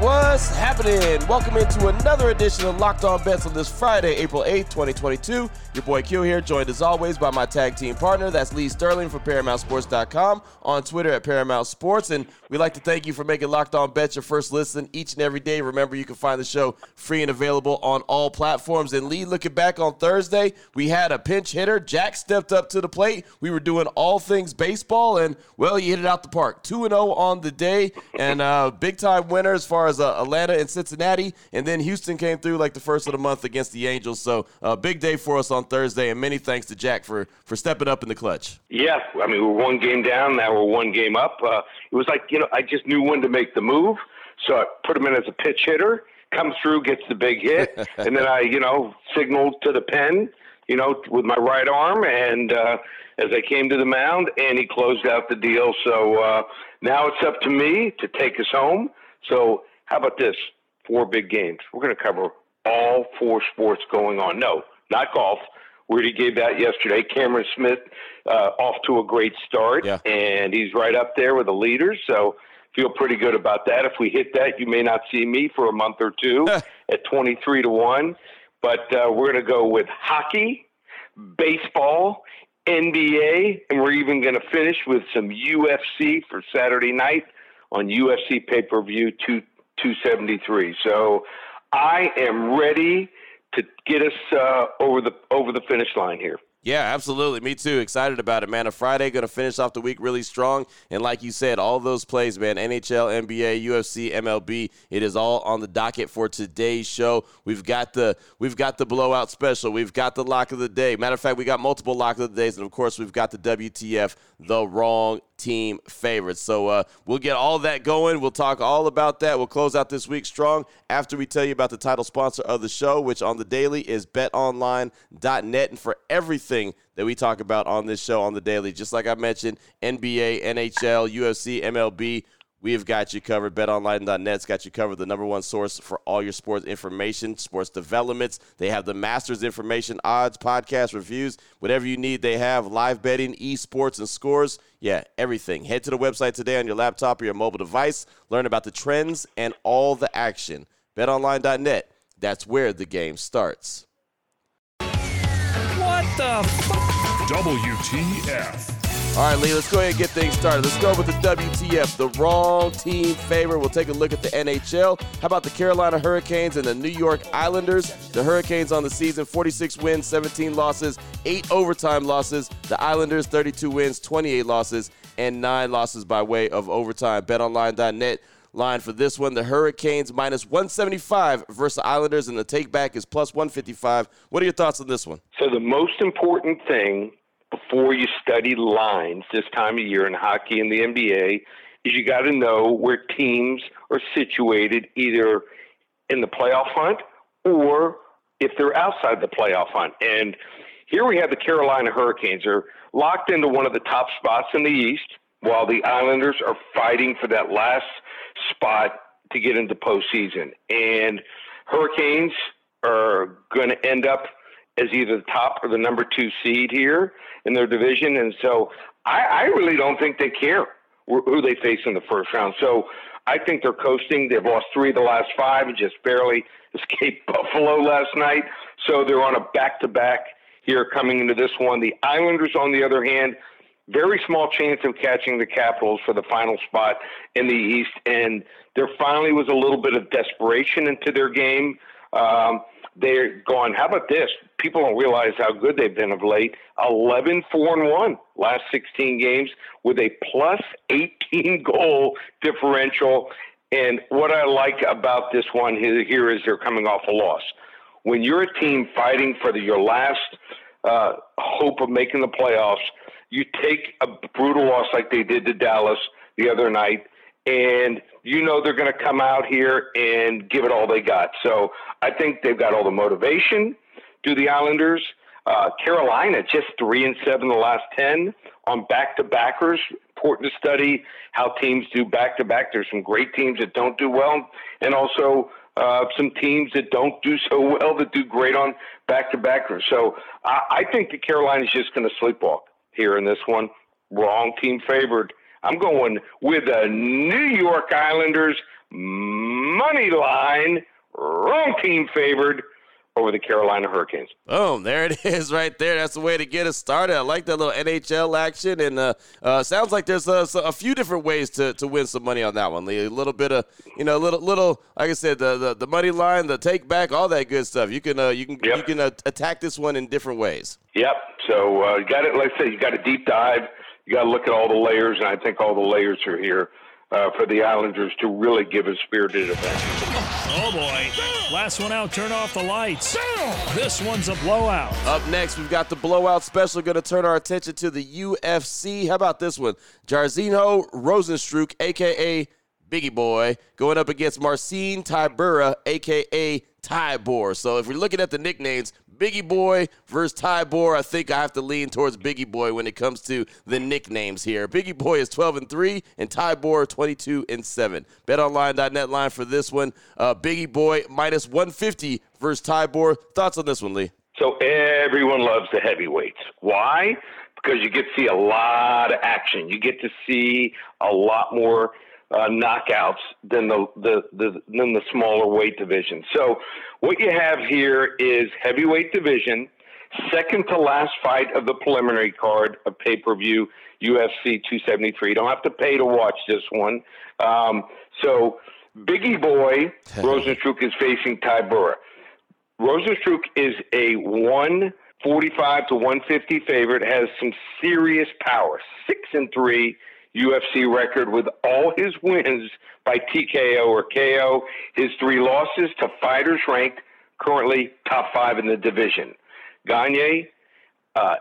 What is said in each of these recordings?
What's happening? Welcome into another edition of Locked On Bets on this Friday, April 8th, 2022. Your boy Q here, joined as always by my tag team partner. That's Lee Sterling from ParamountSports.com on Twitter at Paramount Sports. And we'd like to thank you for making Locked On Bets your first listen each and every day. Remember, you can find the show free and available on all platforms. And Lee, looking back on Thursday, we had a pinch hitter. Jack stepped up to the plate. We were doing all things baseball, and well, he hit it out the park. 2 0 on the day. And, uh, big time winner as far as uh, Atlanta and Cincinnati, and then Houston came through like the first of the month against the Angels. So a uh, big day for us on Thursday, and many thanks to Jack for for stepping up in the clutch. Yeah, I mean we're one game down, now we're one game up. Uh, it was like you know I just knew when to make the move, so I put him in as a pitch hitter, comes through, gets the big hit, and then I you know signaled to the pen you know, with my right arm, and uh, as I came to the mound, and he closed out the deal. So uh, now it's up to me to take us home. So how about this? Four big games. We're going to cover all four sports going on. No, not golf. We already gave that yesterday. Cameron Smith uh, off to a great start, yeah. and he's right up there with the leaders. So feel pretty good about that. If we hit that, you may not see me for a month or two at 23 to 1. But uh, we're going to go with hockey, baseball, NBA, and we're even going to finish with some UFC for Saturday night on UFC pay per view 273. So I am ready to get us uh, over the over the finish line here. Yeah, absolutely. Me too. Excited about it, man. A Friday going to finish off the week really strong. And like you said, all those plays, man, NHL, NBA, UFC, MLB, it is all on the docket for today's show. We've got the we've got the blowout special. We've got the lock of the day. Matter of fact, we got multiple lock of the days, and of course, we've got the WTF, the wrong team favorites. So uh, we'll get all that going. We'll talk all about that. We'll close out this week strong after we tell you about the title sponsor of the show, which on the daily is betonline.net. And for everything that we talk about on this show on the daily, just like I mentioned, NBA, NHL, UFC, MLB, we have got you covered. BetOnline.net's got you covered. The number one source for all your sports information, sports developments. They have the Masters information, odds, podcast reviews, whatever you need. They have live betting, esports, and scores. Yeah, everything. Head to the website today on your laptop or your mobile device. Learn about the trends and all the action. BetOnline.net. That's where the game starts. What the f- WTF? All right, Lee, let's go ahead and get things started. Let's go with the WTF, the wrong team favor. We'll take a look at the NHL. How about the Carolina Hurricanes and the New York Islanders? The Hurricanes on the season 46 wins, 17 losses, 8 overtime losses. The Islanders 32 wins, 28 losses, and 9 losses by way of overtime. BetOnline.net line for this one. The Hurricanes minus 175 versus the Islanders, and the take back is plus 155. What are your thoughts on this one? So, the most important thing before you study lines this time of year in hockey and the NBA is you got to know where teams are situated either in the playoff hunt or if they're outside the playoff hunt. And here we have the Carolina Hurricanes are locked into one of the top spots in the East while the Islanders are fighting for that last spot to get into postseason. And Hurricanes are going to end up as either the top or the number two seed here in their division. And so I, I really don't think they care who they face in the first round. So I think they're coasting. They've lost three of the last five and just barely escaped Buffalo last night. So they're on a back to back here coming into this one. The Islanders, on the other hand, very small chance of catching the Capitals for the final spot in the East. And there finally was a little bit of desperation into their game. Um, they're going, how about this? People don't realize how good they've been of late. 11 4 and 1 last 16 games with a plus 18 goal differential. And what I like about this one here is they're coming off a loss. When you're a team fighting for the, your last uh, hope of making the playoffs, you take a brutal loss like they did to Dallas the other night and you know they're going to come out here and give it all they got. So I think they've got all the motivation. Do the Islanders? Uh, Carolina just three and seven the last ten on back to backers. important to study how teams do back to back. There's some great teams that don't do well, and also uh, some teams that don't do so well that do great on back to backers. So I, I think the Carolina's just going to sleepwalk here in this one. Wrong team favored. I'm going with the New York Islanders money line. Wrong team favored over the Carolina Hurricanes. Boom, there it is right there. That's the way to get us started. I like that little NHL action. And uh, uh, sounds like there's a, a, few different ways to, to win some money on that one, Lee. A little bit of, you know, a little, little like I said, the, the, the money line, the take back, all that good stuff. You can, uh, you can, yep. you can uh, attack this one in different ways. Yep. So uh, you got it. Like I said, you got a deep dive. You got to look at all the layers, and I think all the layers are here uh, for the Islanders to really give a spirited event. Oh boy. Last one out, turn off the lights. This one's a blowout. Up next, we've got the blowout special. Going to turn our attention to the UFC. How about this one? Jairzinho Rozenstruik, aka Biggie Boy, going up against Marcin Tybura, aka Tybur. So if we're looking at the nicknames, Biggie Boy versus Tybur. I think I have to lean towards Biggie Boy when it comes to the nicknames here. Biggie Boy is 12 and 3, and Tybur 22 and 7. BetOnline.net line for this one. Uh, Biggie Boy minus 150 versus Tybur. Thoughts on this one, Lee? So everyone loves the heavyweights. Why? Because you get to see a lot of action. You get to see a lot more uh, knockouts than the, the, the than the smaller weight division. So what you have here is heavyweight division, second to last fight of the preliminary card of pay per view UFC 273. You don't have to pay to watch this one. Um, so Biggie Boy Rozenstruik is facing Tybura. Rozenstruik is a 145 to 150 favorite, has some serious power. Six and three UFC record with all his wins by TKO or KO. His three losses to fighters ranked currently top five in the division. Gane, uh,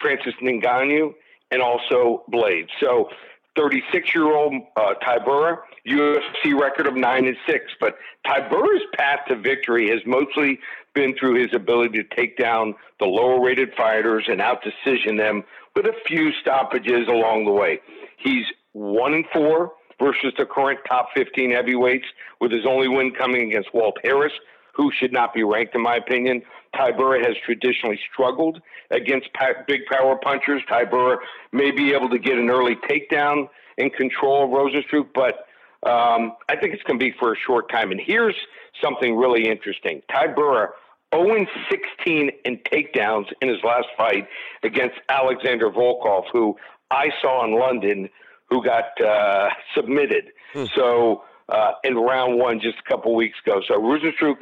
Francis Ngannou, and also Blade. So 36 year old uh, Tybura, UFC record of 9 and 6. But Tybura's path to victory has mostly been through his ability to take down the lower rated fighters and out decision them with a few stoppages along the way. He's 1 and 4 versus the current top 15 heavyweights, with his only win coming against Walt Harris, who should not be ranked, in my opinion. Tybura has traditionally struggled against big power punchers. Tybura may be able to get an early takedown and control of Rozenstruik, but um, I think it's going to be for a short time. And here's something really interesting. Tybura 0 16 in takedowns in his last fight against Alexander Volkov, who I saw in London, who got uh, submitted. Hmm. So uh, in round one just a couple weeks ago. So Rozenstruik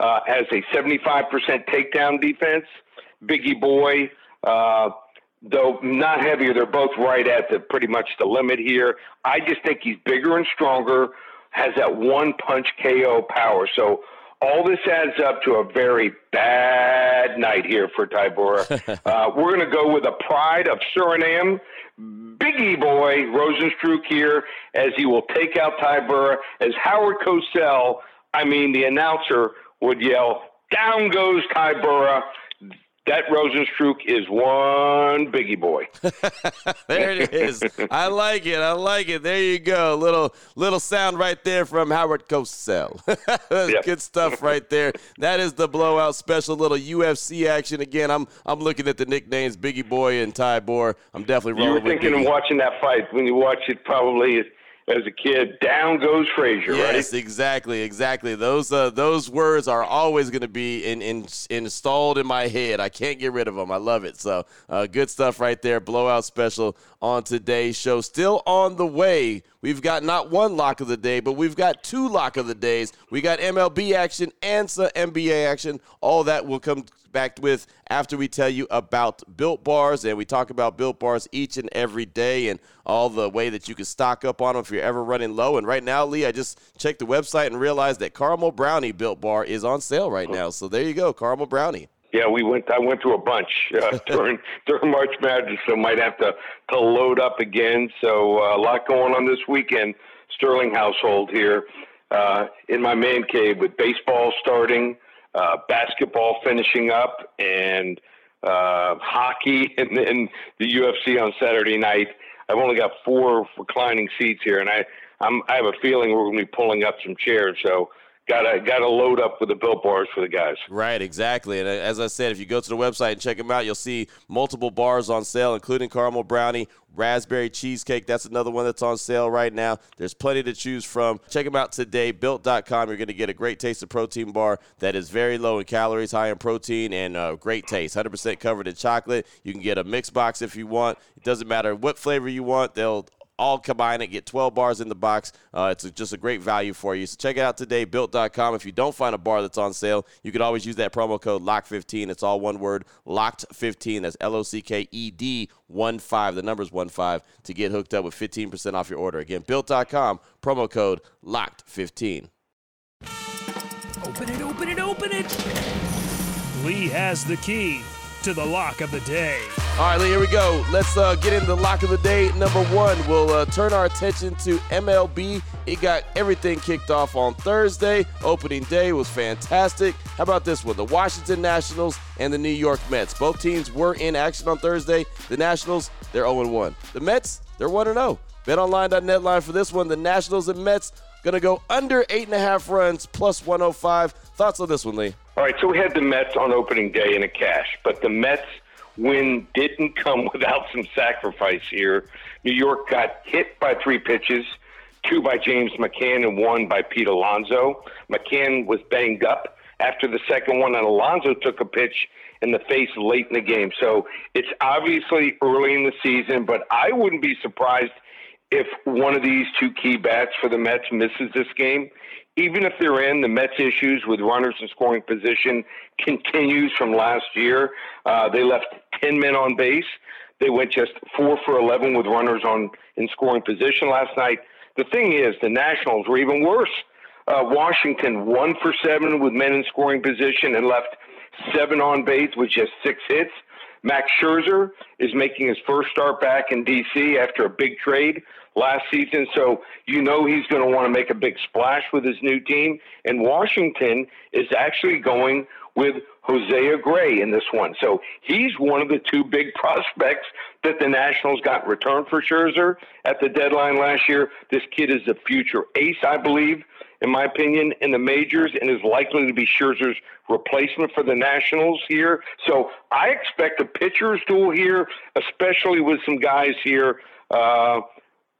uh, has a 75% takedown defense. Biggie Boy, uh, though not heavier, they're both right at the pretty much the limit here. I just think he's bigger and stronger, has that one punch KO power. So all this adds up to a very bad night here for Tybura. uh, we're going to go with a pride of Suriname. Biggie boy Rozenstruik here as he will take out Tybura as Howard Cosell, I mean the announcer, would yell, down goes Tybura that Rozenstruik is one biggie boy. there it is. I like it. I like it. There you go. Little little sound right there from Howard Cosell. yep. Good stuff right there. That is the blowout special. Little UFC action again. I'm I'm looking at the nicknames Biggie Boy and Tybur. I'm definitely rolling. You were thinking of watching that fight when you watch it. Probably as a kid, down goes Frazier. Yes, right? exactly, exactly. Those uh, those words are always going to be in, in, installed in my head. I can't get rid of them. I love it. So uh, good stuff right there. Blowout special on today's show. Still on the way. We've got not one lock of the day, but we've got two lock of the days. We got MLB action and some NBA action. All that will come back with after we tell you about Built Bars. And we talk about Built Bars each and every day and all the way that you can stock up on them if you're ever running low. And right now, Lee, I just checked the website and realized that Caramel Brownie Built Bar is on sale right oh. now. So there you go, Caramel Brownie. Yeah, we went. I went to a bunch uh, during during March Madness, so might have to to load up again. So uh, a lot going on this weekend. Sterling household here uh, in my man cave with baseball starting, uh, basketball finishing up, and uh, hockey, and then the UFC on Saturday night. I've only got four reclining seats here, and I I'm, I have a feeling we're going to be pulling up some chairs. So gotta gotta load up with the built bars for the guys. Right, exactly. And uh, as I said, if you go to the website and check them out, you'll see multiple bars on sale, including caramel brownie, raspberry cheesecake. That's another one that's on sale right now. There's plenty to choose from. Check them out today. Built.com. You're going to get a great taste of protein bar that is very low in calories, high in protein, and uh, great taste. 100% covered in chocolate. You can get a mix box if you want. It doesn't matter what flavor you want. They'll all combine it, get 12 bars in the box. Uh, it's a, just a great value for you. So check it out today, built.com. If you don't find a bar that's on sale, you can always use that promo code LOCK15. It's all one word, LOCKED15. That's L O C K E D 1 5. The number's 1 5 to get hooked up with 15% off your order. Again, built.com, promo code LOCKED15. Open it, open it, open it. Lee has the key to the lock of the day. All right, Lee, here we go. Let's uh, get into lock of the day. Number one, we'll uh, turn our attention to MLB. It got everything kicked off on Thursday. Opening day was fantastic. How about this one? The Washington Nationals and the New York Mets. Both teams were in action on Thursday. The Nationals, they're 0 1. The Mets, they're 1 0. BetOnline.net line for this one. The Nationals and Mets going to go under 8.5 runs plus 105. Thoughts on this one, Lee? All right, so we had the Mets on opening day in a cash, but the Mets win didn't come without some sacrifice here. New York got hit by three pitches, two by James McCann and one by Pete Alonso. McCann was banged up after the second one, and Alonso took a pitch in the face late in the game. So it's obviously early in the season, but I wouldn't be surprised if one of these two key bats for the Mets misses this game even if they're in, the Mets' issues with runners in scoring position continues from last year. Uh, they left 10 men on base. They went just four for 11 with runners on in scoring position last night. The thing is, the Nationals were even worse. Uh, Washington one for seven with men in scoring position and left seven on base with just six hits. Max Scherzer is making his first start back in D.C. after a big trade last season, so you know he's going to want to make a big splash with his new team. And Washington is actually going with Josiah Gray in this one. So he's one of the two big prospects that the Nationals got in return for Scherzer at the deadline last year. This kid is a future ace, I believe in my opinion, in the majors and is likely to be Scherzer's replacement for the Nationals here. So I expect a pitcher's duel here, especially with some guys here uh,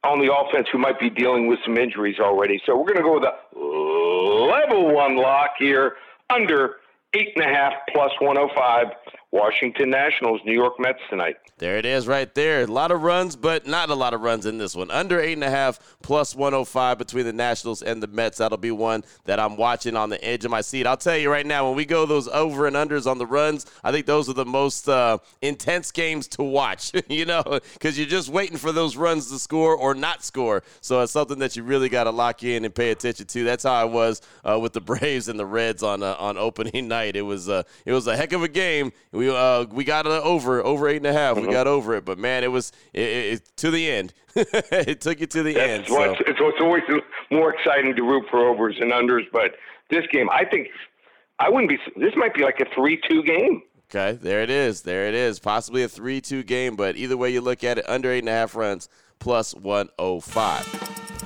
on the offense who might be dealing with some injuries already. So we're going to go with a level one lock here under eight and a half plus 105. Washington Nationals, New York Mets tonight. There it is right there. A lot of runs, but not a lot of runs in this one. Under 8.5 plus 105 between the Nationals and the Mets. That'll be one that I'm watching on the edge of my seat. I'll tell you right now, when we go those over and unders on the runs, I think those are the most uh, intense games to watch, you know, because you're just waiting for those runs to score or not score. So it's something that you really got to lock in and pay attention to. That's how I was uh, with the Braves and the Reds on uh, on opening night. It was, uh, it was a heck of a game. We uh we got it over over eight and a half. Mm-hmm. We got over it, but man, it was it, it, to the end. it took you to the That's end. What's, so. It's, it's always more exciting to root for overs and unders, but this game, I think, I wouldn't be. This might be like a three-two game. Okay, there it is. There it is. Possibly a three-two game, but either way you look at it, under eight and a half runs, plus one oh five.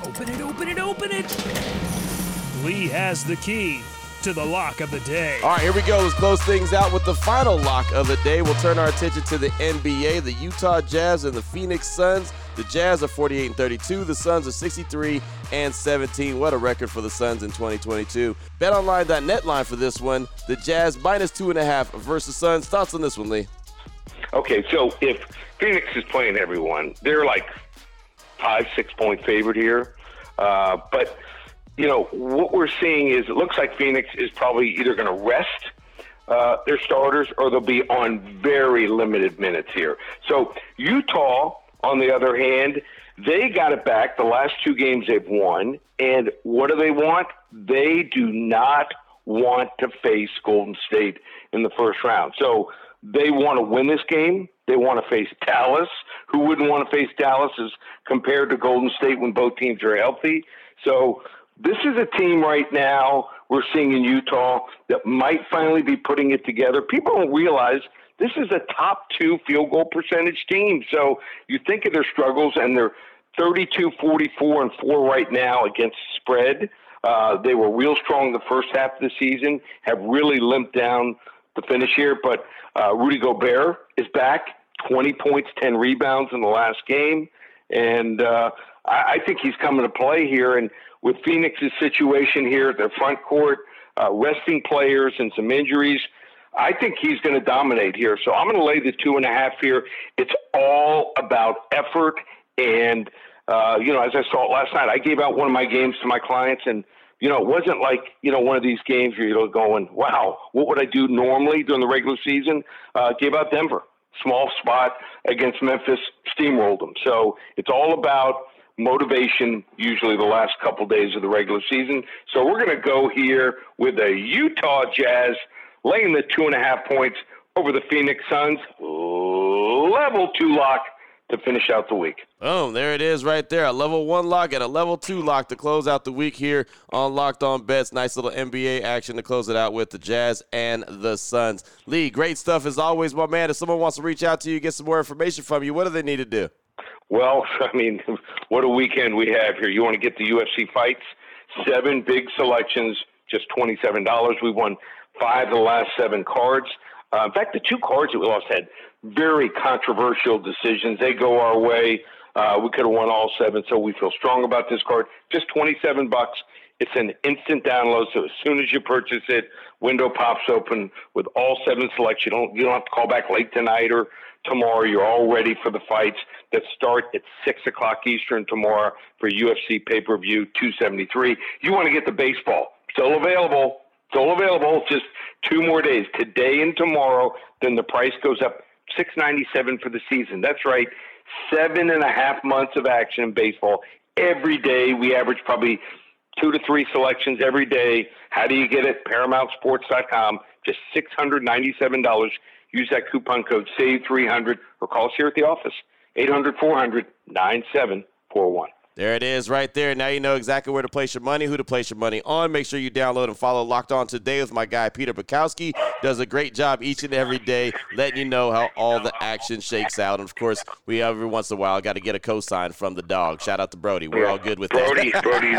Open it! Open it! Open it! Lee has the key to the lock of the day. All right, here we go. Let's close things out with the final lock of the day. We'll turn our attention to the NBA, the Utah Jazz and the Phoenix Suns. The Jazz are 48 and 32. The Suns are 63 and 17. What a record for the Suns in 2022. BetOnline.net line for this one. The Jazz minus two and a half versus Suns. Thoughts on this one, Lee? Okay, so if Phoenix is playing everyone, they're like five, six point favorite here. Uh, but you know, what we're seeing is it looks like Phoenix is probably either going to rest uh, their starters or they'll be on very limited minutes here. So Utah, on the other hand, they got it back the last two games they've won. And what do they want? They do not want to face Golden State in the first round. So they want to win this game. They want to face Dallas. Who wouldn't want to face Dallas as compared to Golden State when both teams are healthy? So this is a team right now we're seeing in Utah that might finally be putting it together. People don't realize this is a top two field goal percentage team. So you think of their struggles, and they're 32, 44, and 4 right now against spread. Uh, they were real strong the first half of the season, have really limped down the finish here. But uh, Rudy Gobert is back, 20 points, 10 rebounds in the last game. And uh, I, I think he's coming to play here. And with Phoenix's situation here, at their front court, uh, resting players and some injuries, I think he's going to dominate here. So I'm going to lay the two and a half here. It's all about effort. And, uh, you know, as I saw it last night, I gave out one of my games to my clients and, you know, it wasn't like, you know, one of these games where you're going, wow, what would I do normally during the regular season? Uh, gave out Denver, small spot against Memphis, steamrolled them. So it's all about motivation, usually the last couple days of the regular season. So we're going to go here with the Utah Jazz laying the two and a half points over the Phoenix Suns. Level two lock to finish out the week. Oh, there it is right there. A level one lock and a level two lock to close out the week here on Locked On Bets. Nice little NBA action to close it out with the Jazz and the Suns. Lee, great stuff as always, my man. If someone wants to reach out to you, get some more information from you, what do they need to do? Well, I mean, what a weekend we have here. You want to get the UFC fights? Seven big selections, just $27. We won five of the last seven cards. Uh, in fact, the two cards that we lost had very controversial decisions. They go our way. Uh, we could have won all seven, so we feel strong about this card. Just 27 bucks. It's an instant download, so as soon as you purchase it, window pops open with all seven selects. You don't you don't have to call back late tonight or tomorrow. You're all ready for the fights that start at six o'clock Eastern tomorrow for UFC pay per view 273. You want to get the baseball still available. Still available. Just two more days, today and tomorrow. Then the price goes up six ninety seven for the season. That's right, seven and a half months of action in baseball every day. We average probably two to three selections every day. How do you get it? ParamountSports.com. Just six hundred ninety seven dollars. Use that coupon code SAVE three hundred or call us here at the office 800 400 9741. There it is right there. Now you know exactly where to place your money, who to place your money on. Make sure you download and follow Locked On Today with my guy, Peter Bukowski. Does a great job each and every day letting you know how all the action shakes out. And of course, we every once in a while got to get a cosign from the dog. Shout out to Brody. We're all good with Brody, that. Brody,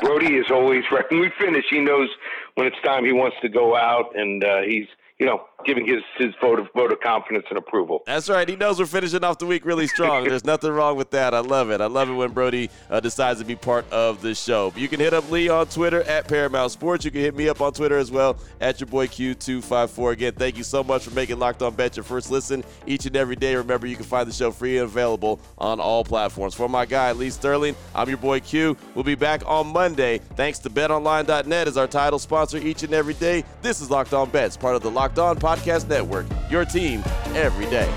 Brody is always right. When we finish, he knows when it's time he wants to go out, and uh, he's – you know, giving his his vote of vote of confidence and approval. That's right. He knows we're finishing off the week really strong. There's nothing wrong with that. I love it. I love it when Brody uh, decides to be part of the show. You can hit up Lee on Twitter at Paramount Sports. You can hit me up on Twitter as well at your boy Q254. Again, thank you so much for making Locked On Bet your first listen each and every day. Remember, you can find the show free and available on all platforms. For my guy Lee Sterling, I'm your boy Q. We'll be back on Monday. Thanks to BetOnline.net as our title sponsor each and every day. This is Locked On Bets, part of the Locked On Podcast Network. Your team every day.